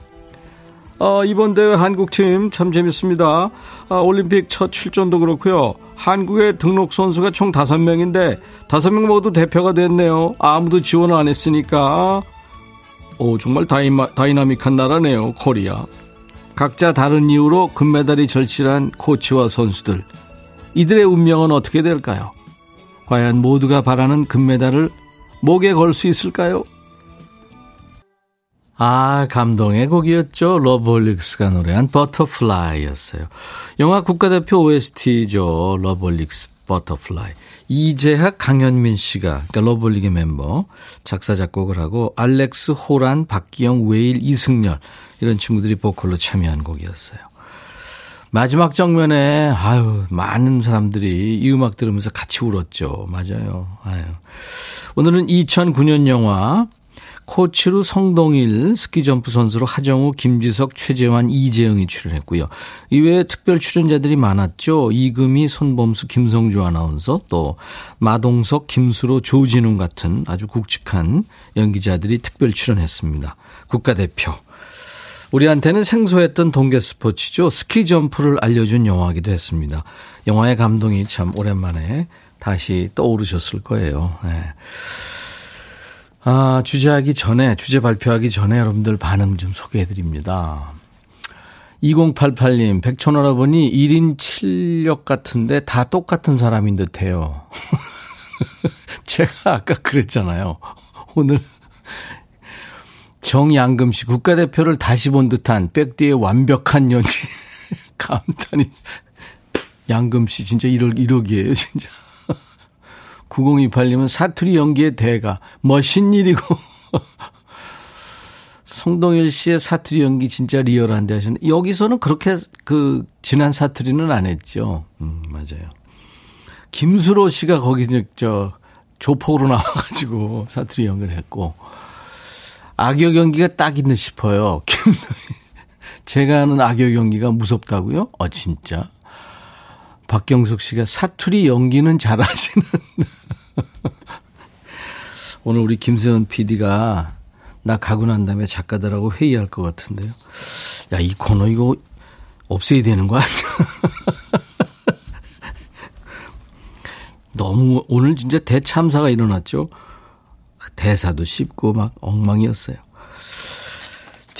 어, 이번 대회 한국팀 참 재밌습니다. 아, 올림픽 첫 출전도 그렇고요. 한국의 등록 선수가 총 5명인데 5명 모두 대표가 됐네요. 아무도 지원을 안 했으니까. 오, 정말 다이마, 다이나믹한 나라네요. 코리아. 각자 다른 이유로 금메달이 절실한 코치와 선수들. 이들의 운명은 어떻게 될까요? 과연 모두가 바라는 금메달을 목에 걸 수 있을까요? 아, 감동의 곡이었죠. 러브홀릭스가 노래한 버터플라이였어요. 영화 국가대표 OST죠. 러브홀릭스 버터플라이. 이재학, 강현민 씨가, 그러니까 러브홀릭의 멤버, 작사, 작곡을 하고, 알렉스, 호란, 박기영, 웨일, 이승열, 이런 친구들이 보컬로 참여한 곡이었어요. 마지막 장면에, 아유, 많은 사람들이 이 음악 들으면서 같이 울었죠. 맞아요. 아유. 오늘은 2009년 영화, 코치로 성동일, 스키 점프 선수로 하정우, 김지석, 최재환, 이재영이 출연했고요. 이외에 특별 출연자들이 많았죠. 이금희, 손범수, 김성주 아나운서, 또 마동석, 김수로, 조진웅 같은 아주 굵직한 연기자들이 특별 출연했습니다. 국가대표. 우리한테는 생소했던 동계 스포츠죠. 스키 점프를 알려준 영화이기도 했습니다. 영화의 감동이 참 오랜만에 다시 떠오르셨을 거예요. 네. 아, 주제하기 전에, 주제 발표하기 전에 여러분들 반응 좀 소개해 드립니다. 2088님, 백촌할아버니 1인 7역 같은데 다 똑같은 사람인 듯 해요. (laughs) 제가 아까 그랬잖아요. 오늘 정양금 씨, 국가대표를 다시 본 듯한 백디의 완벽한 연기. (laughs) 감탄이. 양금 씨, 진짜 1억, 1억이에요, 진짜. 9028님은 사투리 연기의 대가. 멋진 일이고. (laughs) 송동일 씨의 사투리 연기 진짜 리얼한데 하셨는데, 여기서는 그렇게 그, 진한 사투리는 안 했죠. 음, 맞아요. 김수로 씨가 거기, 저, 조폭으로 나와가지고 (laughs) 사투리 연기를 했고, 악역 연기가 딱 있네 싶어요. (laughs) 제가 하는 악역 연기가 무섭다고요? 어, 진짜? 박경숙 씨가 사투리 연기는 잘하시는. (laughs) 오늘 우리 김세현 PD가 나 가고 난 다음에 작가들하고 회의할 것 같은데요. 야, 이 코너 이거 없애야 되는 거 아니야? (laughs) 너무, 오늘 진짜 대참사가 일어났죠? 대사도 쉽고 막 엉망이었어요.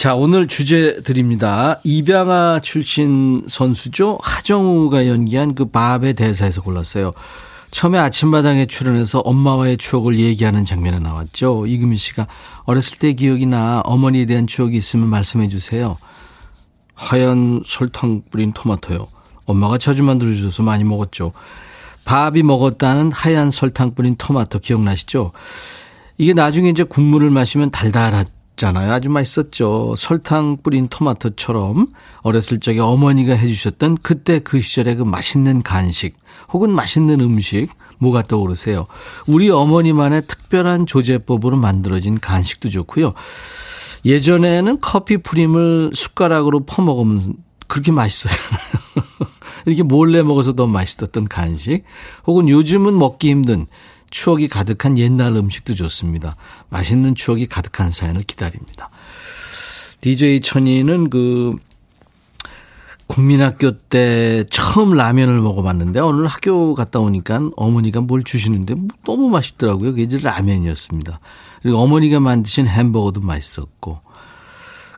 자, 오늘 주제 드립니다. 이병하 출신 선수죠. 하정우가 연기한 그 밥의 대사에서 골랐어요. 처음에 아침마당에 출연해서 엄마와의 추억을 얘기하는 장면에 나왔죠. 이금희 씨가 어렸을 때 기억이나 어머니에 대한 추억이 있으면 말씀해 주세요. 하얀 설탕 뿌린 토마토요. 엄마가 자주 만들어 주셔서 많이 먹었죠. 밥이 먹었다는 하얀 설탕 뿌린 토마토 기억나시죠? 이게 나중에 이제 국물을 마시면 달달하 잖아요. 아주 맛있었죠. 설탕 뿌린 토마토처럼 어렸을 적에 어머니가 해주셨던 그때 그 시절의 그 맛있는 간식 혹은 맛있는 음식 뭐가 떠오르세요? 우리 어머니만의 특별한 조제법으로 만들어진 간식도 좋고요. 예전에는 커피 프림을 숟가락으로 퍼먹으면 그렇게 맛있었잖아요. (laughs) 이렇게 몰래 먹어서 더 맛있었던 간식 혹은 요즘은 먹기 힘든 추억이 가득한 옛날 음식도 좋습니다. 맛있는 추억이 가득한 사연을 기다립니다. DJ 천이는 그 국민학교 때 처음 라면을 먹어봤는데 오늘 학교 갔다 오니까 어머니가 뭘 주시는데 너무 맛있더라고요. 그게 이제 라면이었습니다. 그리고 어머니가 만드신 햄버거도 맛있었고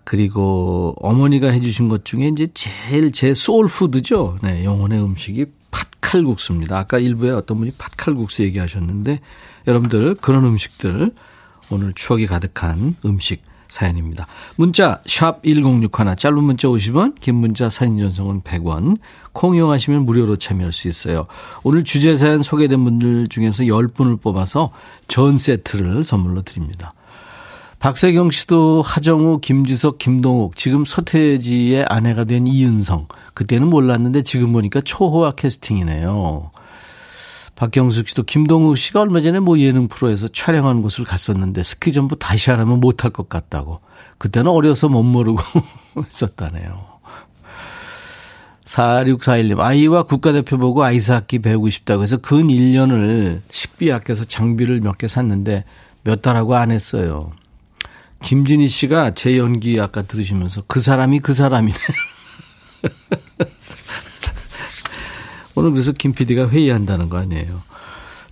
그리고 어머니가 해주신 것 중에 이제 제일 제 소울푸드죠. 네, 영혼의 음식이 팥칼국수입니다. 아까 일부에 어떤 분이 팥칼국수 얘기하셨는데 여러분들 그런 음식들 오늘 추억이 가득한 음식 사연입니다. 문자 샵 1061, 짧은 문자 50원, 긴 문자 사진 전송은 100원, 콩 이용하시면 무료로 참여할 수 있어요. 오늘 주제 사연 소개된 분들 중에서 10분을 뽑아서 전 세트를 선물로 드립니다. 박세경 씨도 하정우, 김지석, 김동욱, 지금 서태지의 아내가 된 이은성. 그때는 몰랐는데 지금 보니까 초호화 캐스팅이네요. 박경숙 씨도 김동욱 씨가 얼마 전에 뭐 예능 프로에서 촬영한 곳을 갔었는데 스키 점프 다시 하라면 못할 것 같다고. 그때는 어려서 못 모르고 (laughs) 했었다네요. 4641님, 아이와 국가대표 보고 아이스하키 배우고 싶다고 해서 근 1년을 식비 아껴서 장비를 몇 개 샀는데 몇 달하고 안 했어요. 김진희 씨가 제 연기 아까 들으시면서 그 사람이 그 사람이네. (laughs) 오늘 그래서 김 PD가 회의한다는 거 아니에요.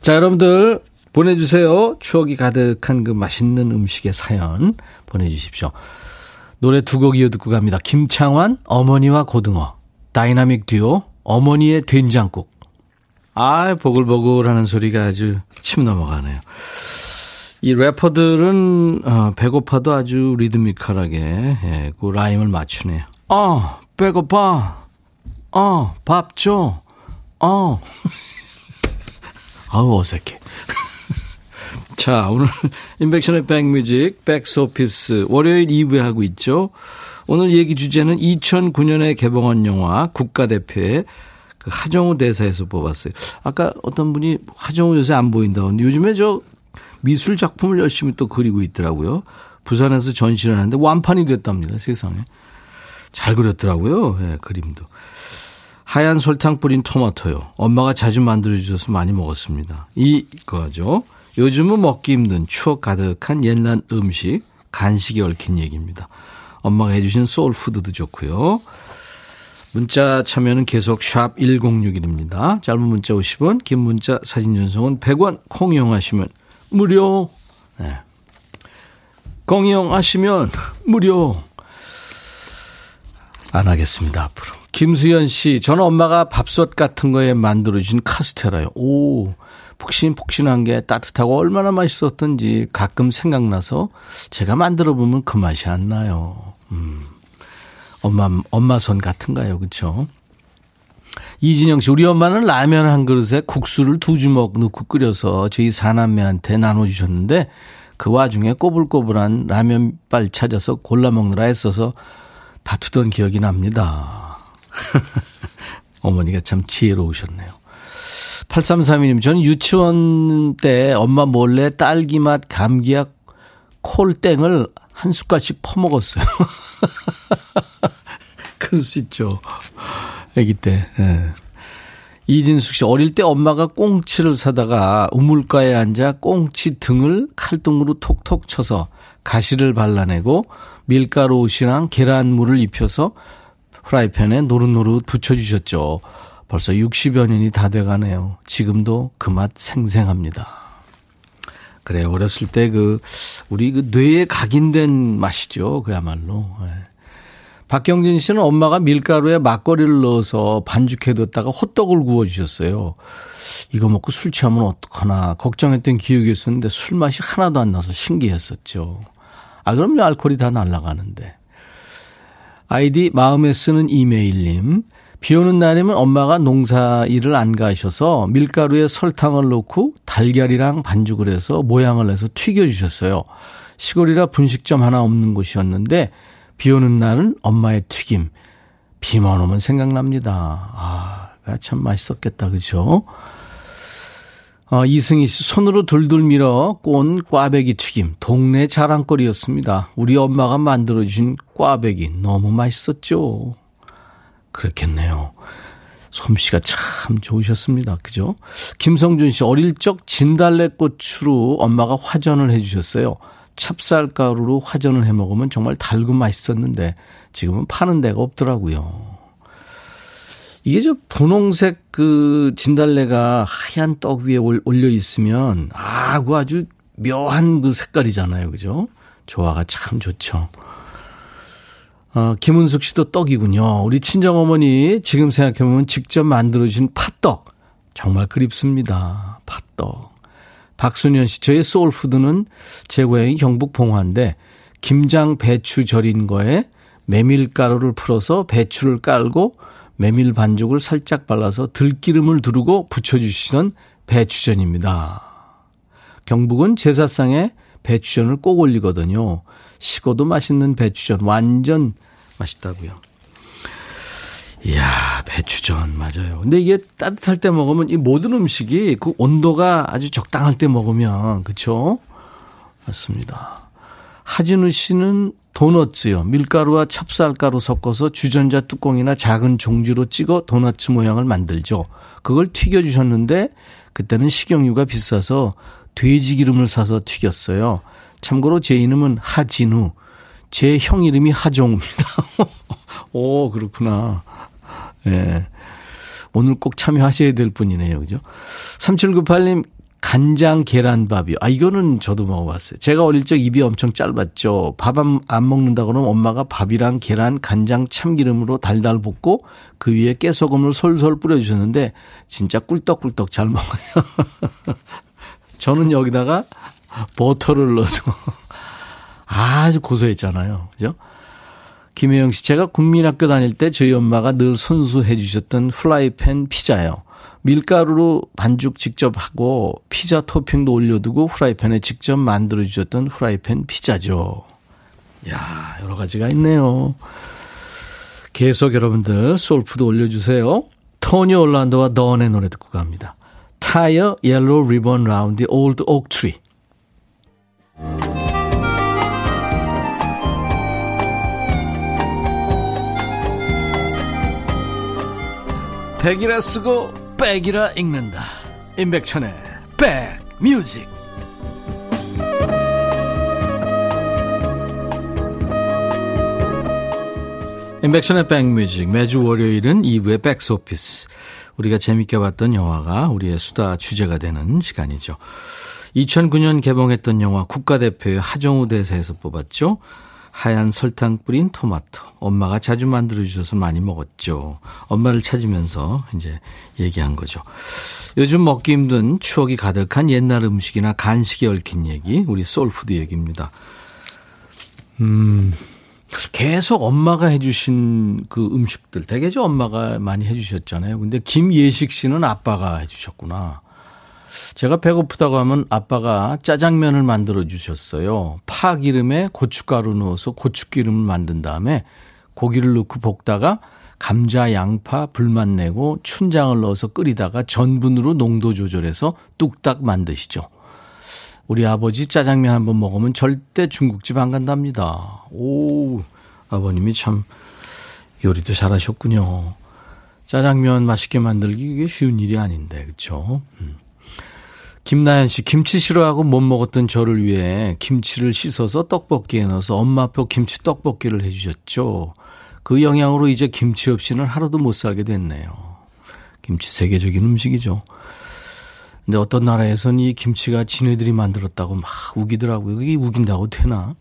자, 여러분들 보내주세요. 추억이 가득한 그 맛있는 음식의 사연 보내주십시오. 노래 두 곡 이어 듣고 갑니다. 김창완, 어머니와 고등어. 다이나믹 듀오, 어머니의 된장국. 아, 보글보글 하는 소리가 아주 침 넘어가네요. 이 래퍼들은 어, 배고파도 아주 리드미컬하게 예, 그 라임을 맞추네요. 어, 배고파. 어, 밥 줘. 어. (laughs) 아우, 어색해. (laughs) 자, 오늘 (laughs) 인백션의 백뮤직, 백스오피스 월요일 2부에 하고 있죠. 오늘 얘기 주제는 2009년에 개봉한 영화 국가대표의 그 하정우 대사에서 뽑았어요. 아까 어떤 분이 하정우 요새 안 하는데 요즘에 저 미술 작품을 열심히 또 그리고 있더라고요. 부산에서 전시를 하는데 완판이 됐답니다. 세상에. 잘 그렸더라고요. 예, 그림도. 하얀 설탕 뿌린 토마토요. 엄마가 자주 만들어주셔서 많이 먹었습니다. 이거죠. 요즘은 먹기 힘든 추억 가득한 옛날 음식, 간식이 얽힌 얘기입니다. 엄마가 해주신 소울푸드도 좋고요. 문자 참여는 계속 샵 1061입니다. 짧은 문자 50원, 긴 문자 사진 전송은 100원, 콩 이용하시면 무료. 네. 콩 이용 하시면 무료. 안 하겠습니다, 앞으로. 김수현 씨, 저는 엄마가 밥솥 같은 거에 만들어준 카스테라요. 오, 푹신푹신한 게 따뜻하고 얼마나 맛있었던지 가끔 생각나서 제가 만들어 보면 그 맛이 안 나요. 음. 엄마, 엄마 손 같은가요? 그쵸? 이진영 씨, 우리 엄마는 라면 한 그릇에 국수를 두 주먹 넣고 끓여서 저희 사남매한테 나눠주셨는데 그 와중에 꼬불꼬불한 라면빨 찾아서 골라 먹느라 애써서 다투던 기억이 납니다. (laughs) 어머니가 참 지혜로우셨네요. 8332님, 저는 유치원 때 엄마 몰래 딸기맛 감기약 콜땡을 한 숟갈씩 퍼먹었어요. (laughs) 그럴 수 있죠. 아기 때. 예. 이진숙 씨, 어릴 때 엄마가 꽁치를 사다가 우물가에 앉아 꽁치 등을 칼등으로 톡톡 쳐서 가시를 발라내고 밀가루 옷이랑 계란물을 입혀서 프라이팬에 노릇노릇 붙여주셨죠. 벌써 60여 년이 다 돼가네요. 지금도 그 맛 생생합니다. 그래, 어렸을 때 그, 우리 그 뇌에 각인된 맛이죠. 그야말로. 네. 박경진 씨는 엄마가 밀가루에 막걸리를 넣어서 반죽해뒀다가 호떡을 구워주셨어요. 이거 먹고 술 취하면 어떡하나 걱정했던 기억이 있었는데 술 맛이 하나도 안 나서 신기했었죠. 아, 그럼요. 알코올이 다 날아가는데. 아이디 마음에 쓰는 이메일님. 비 오는 날이면 엄마가 농사 일을 안 가셔서 밀가루에 설탕을 넣고 달걀이랑 반죽을 해서 모양을 내서 튀겨주셨어요. 시골이라 분식점 하나 없는 곳이었는데 비 오는 날은 엄마의 튀김. 비만 오면 생각납니다. 아, 참 맛있었겠다. 그죠? 어, 이승희 씨, 손으로 둘둘 밀어 꼰 꽈배기 튀김. 동네 자랑거리였습니다. 우리 엄마가 만들어주신 꽈배기. 너무 맛있었죠. 그렇겠네요. 솜씨가 참 좋으셨습니다. 그죠? 김성준 씨, 어릴 적 진달래꽃으로 엄마가 화전을 해주셨어요. 찹쌀가루로 화전을 해 먹으면 정말 달고 맛있었는데 지금은 파는 데가 없더라고요. 이게 저 분홍색 그 진달래가 하얀 떡 위에 올려 있으면 아, 그 아주 묘한 그 색깔이잖아요. 그죠? 조화가 참 좋죠. 어, 김은숙 씨도 떡이군요. 우리 친정어머니 지금 생각해보면 직접 만들어주신 팥떡. 정말 그립습니다. 팥떡. 박순현 씨, 저의 소울푸드는 제 고향이 경북 봉화인데, 김장 배추 절인 거에 메밀가루를 풀어서 배추를 깔고 메밀 반죽을 살짝 발라서 들기름을 두르고 부쳐주시던 배추전입니다. 경북은 제사상에 배추전을 꼭 올리거든요. 식어도 맛있는 배추전 완전 맛있다고요. 이야, 배추전 맞아요. 근데 이게 따뜻할 때 먹으면 이 모든 음식이 그 온도가 아주 적당할 때 먹으면 그렇죠? 맞습니다. 하진우 씨는 도너츠요. 밀가루와 찹쌀가루 섞어서 주전자 뚜껑이나 작은 종지로 찍어 도너츠 모양을 만들죠. 그걸 튀겨 주셨는데 그때는 식용유가 비싸서 돼지 기름을 사서 튀겼어요. 참고로 제 이름은 하진우. 제 형 이름이 하종우입니다. (laughs) 오, 그렇구나. 예. 오늘 꼭 참여하셔야 될 분이네요. 그죠? 3798님, 간장 계란밥이요. 아, 이거는 저도 먹어봤어요. 제가 어릴 적 입이 엄청 짧았죠. 밥 안 먹는다 그러면 엄마가 밥이랑 계란, 간장, 참기름으로 달달 볶고 그 위에 깨소금을 솔솔 뿌려주셨는데 진짜 꿀떡꿀떡 잘 먹어요. (laughs) 저는 여기다가 버터를 넣어서 (laughs) 아주 고소했잖아요. 그죠? 김혜영 씨, 제가 국민학교 다닐 때 저희 엄마가 늘 손수해 주셨던 프라이팬 피자요. 밀가루로 반죽 직접 하고 피자 토핑도 올려두고 프라이팬에 직접 만들어 주셨던 프라이팬 피자죠. 야, 여러 가지가 있네요. 계속 여러분들 소울푸드 올려주세요. 토니 올란도와 던의 노래 듣고 갑니다. Yellow ribbon round the old oak tree. 백이라 쓰고 백이라 읽는다. 임백천의 백뮤직. 임백천의 백뮤직 매주 월요일은 2부의 백스오피스. 우리가 재밌게 봤던 영화가 우리의 수다 주제가 되는 시간이죠. 2009년 개봉했던 영화 국가대표의 하정우 대사에서 뽑았죠. 하얀 설탕 뿌린 토마토. 엄마가 자주 만들어 주셔서 많이 먹었죠. 엄마를 찾으면서 이제 얘기한 거죠. 요즘 먹기 힘든 추억이 가득한 옛날 음식이나 간식에 얽힌 얘기, 우리 소울푸드 얘기입니다. 음, 계속 엄마가 해주신 그 음식들, 대개죠 엄마가 많이 해주셨잖아요. 근데 김예식 씨는 아빠가 해주셨구나. 제가 배고프다고 하면 아빠가 짜장면을 만들어 주셨어요. 파 기름에 고춧가루 넣어서 고추기름을 만든 다음에 고기를 넣고 볶다가 감자, 양파, 불만 내고 춘장을 넣어서 끓이다가 전분으로 농도 조절해서 뚝딱 만드시죠. 우리 아버지 짜장면 한번 먹으면 절대 중국집 안 간답니다. 오, 아버님이 참 요리도 잘하셨군요. 짜장면 맛있게 만들기 이게 쉬운 일이 아닌데, 그쵸? 음. 김나연 씨, 김치 싫어하고 못 먹었던 저를 위해 김치를 씻어서 떡볶이에 넣어서 엄마표 김치 떡볶이를 해주셨죠. 그 영향으로 이제 김치 없이는 하루도 못 살게 됐네요. 김치 세계적인 음식이죠. 근데 어떤 나라에선 이 김치가 지네들이 만들었다고 막 우기더라고요. 이게 우긴다고 되나?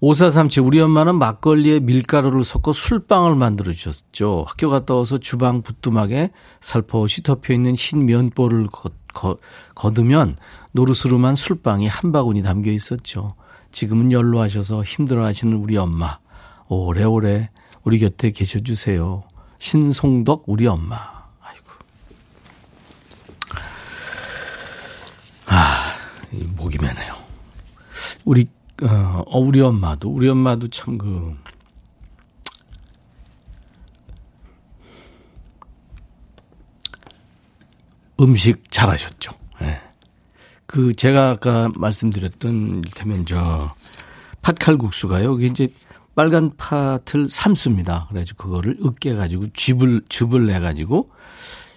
5437, 우리 엄마는 막걸리에 밀가루를 섞어 술빵을 만들어 주셨죠. 학교 갔다 와서 주방 부뚜막에 살포시 덮여 있는 흰 면보를 거, 거, 거두면 노르스름한 술빵이 한 바구니 담겨 있었죠. 지금은 연로하셔서 힘들어 하시는 우리 엄마. 오래오래 우리 곁에 계셔 주세요. 신송덕 우리 엄마. 아이고. 아, 목이 메네요. 우리 어, 어, 우리 엄마도, 우리 엄마도 참 그, 음식 잘하셨죠. 네. 그, 제가 아까 말씀드렸던, 일테면 저, 팥칼국수가요. 이게 이제 빨간 팥을 삶습니다. 그래가지고 그거를 으깨가지고 즙을, 즙을 내가지고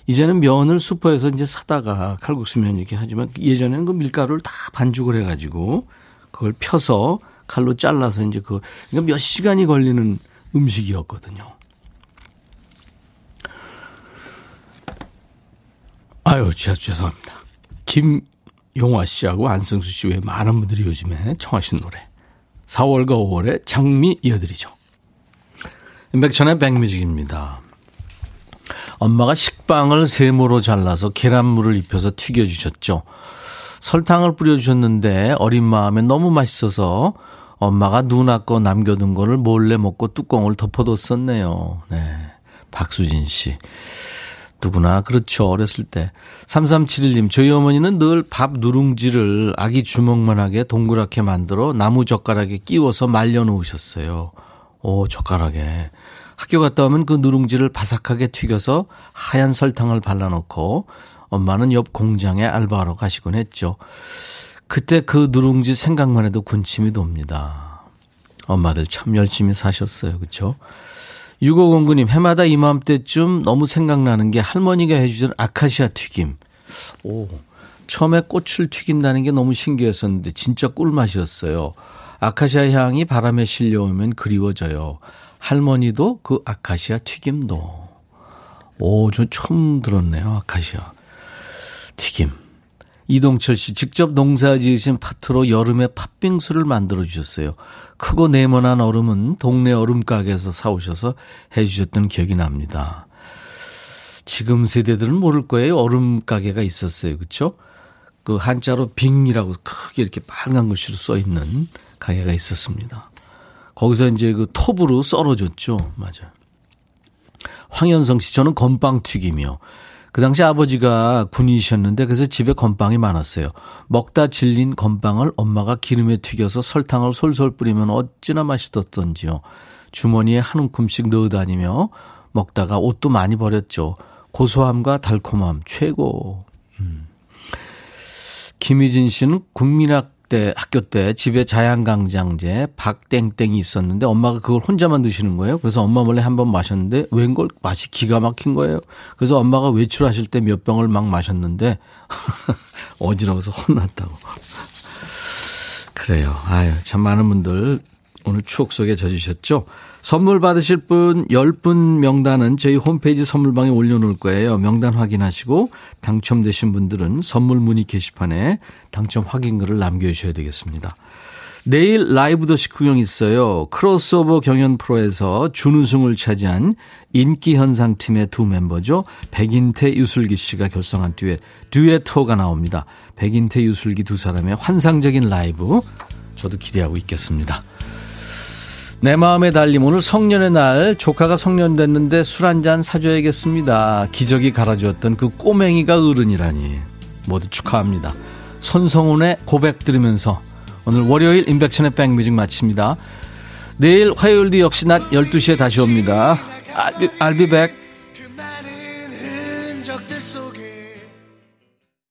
이제는 면을 슈퍼에서 이제 사다가 칼국수면 이렇게 하지만 예전에는 그 밀가루를 다 반죽을 해가지고 그걸 펴서 칼로 잘라서 이제 그, 그러니까 몇 시간이 걸리는 음식이었거든요. 아유, 진짜 죄송합니다. 김용화 씨하고 안승수 씨 외에 많은 분들이 요즘에 청하신 노래. 4월과 5월에 장미 이어드리죠. 백천의 백뮤직입니다. 엄마가 식빵을 세모로 잘라서 계란물을 입혀서 튀겨주셨죠. 설탕을 뿌려주셨는데 어린 마음에 너무 맛있어서 엄마가 눈 아까 남겨둔 거를 몰래 먹고 뚜껑을 덮어뒀었네요. 네. 박수진 씨. 누구나 그렇죠. 어렸을 때. 3371님, 저희 어머니는 늘 밥 누룽지를 아기 주먹만하게 동그랗게 만들어 나무 젓가락에 끼워서 말려놓으셨어요. 오, 젓가락에. 학교 갔다 오면 그 누룽지를 바삭하게 튀겨서 하얀 설탕을 발라놓고 엄마는 옆 공장에 알바하러 가시곤 했죠. 그때 그 누룽지 생각만 해도 군침이 돕니다. 엄마들 참 열심히 사셨어요. 그쵸? 6509님, 해마다 이맘때쯤 너무 생각나는 게 할머니가 해주던 아카시아 튀김. 오, 처음에 꽃을 튀긴다는 게 너무 신기했었는데 진짜 꿀맛이었어요. 아카시아 향이 바람에 실려오면 그리워져요. 할머니도 그 아카시아 튀김도. 오, 저 처음 들었네요. 아카시아 튀김. 이동철 씨 직접 농사 지으신 파트로 여름에 팥빙수를 만들어 주셨어요. 크고 네모난 얼음은 동네 얼음 가게에서 사오셔서 해 주셨던 기억이 납니다. 지금 세대들은 모를 거예요. 얼음 가게가 있었어요. 그렇죠? 그 한자로 빙이라고 크게 이렇게 빨간 글씨로 써 있는 가게가 있었습니다. 거기서 이제 그 톱으로 썰어줬죠. 맞아요. 황현성 씨, 저는 건빵 튀기며 그 당시 아버지가 군인이셨는데 그래서 집에 건빵이 많았어요. 먹다 질린 건빵을 엄마가 기름에 튀겨서 설탕을 솔솔 뿌리면 어찌나 맛있었던지요. 주머니에 한 움큼씩 넣어 다니며 먹다가 옷도 많이 버렸죠. 고소함과 달콤함 최고. 음. 김희진 씨는 국민학 때 학교 때 집에 자양강장제 박땡땡이 있었는데 엄마가 그걸 혼자만 드시는 거예요. 그래서 엄마 몰래 한 번 마셨는데 웬걸 맛이 기가 막힌 거예요. 그래서 엄마가 외출하실 때 몇 병을 막 마셨는데 (laughs) 어지러워서 혼났다고. (laughs) 그래요. 아유 참 많은 분들 오늘 추억 속에 젖으셨죠. 선물 받으실 분 10분 명단은 저희 홈페이지 선물방에 올려놓을 거예요. 명단 확인하시고 당첨되신 분들은 선물 문의 게시판에 당첨 확인글을 남겨주셔야 되겠습니다. 내일 라이브 더시 구경 있어요. 크로스오버 경연 프로에서 준우승을 차지한 인기 현상 팀의 두 멤버죠. 백인태, 유슬기 씨가 결성한 듀엣, 듀엣토가 나옵니다. 백인태, 유슬기 두 사람의 환상적인 라이브 저도 기대하고 있겠습니다. 내 마음의 달림 오늘 성년의 날 조카가 성년 됐는데 술 한 잔 사줘야겠습니다. 기적이 갈아주었던 그 꼬맹이가 어른이라니 모두 축하합니다. 손성훈의 고백 들으면서 오늘 월요일 임백천의 백뮤직 마칩니다. 내일 화요일도 역시 낮 12시에 다시 옵니다. I'll be back.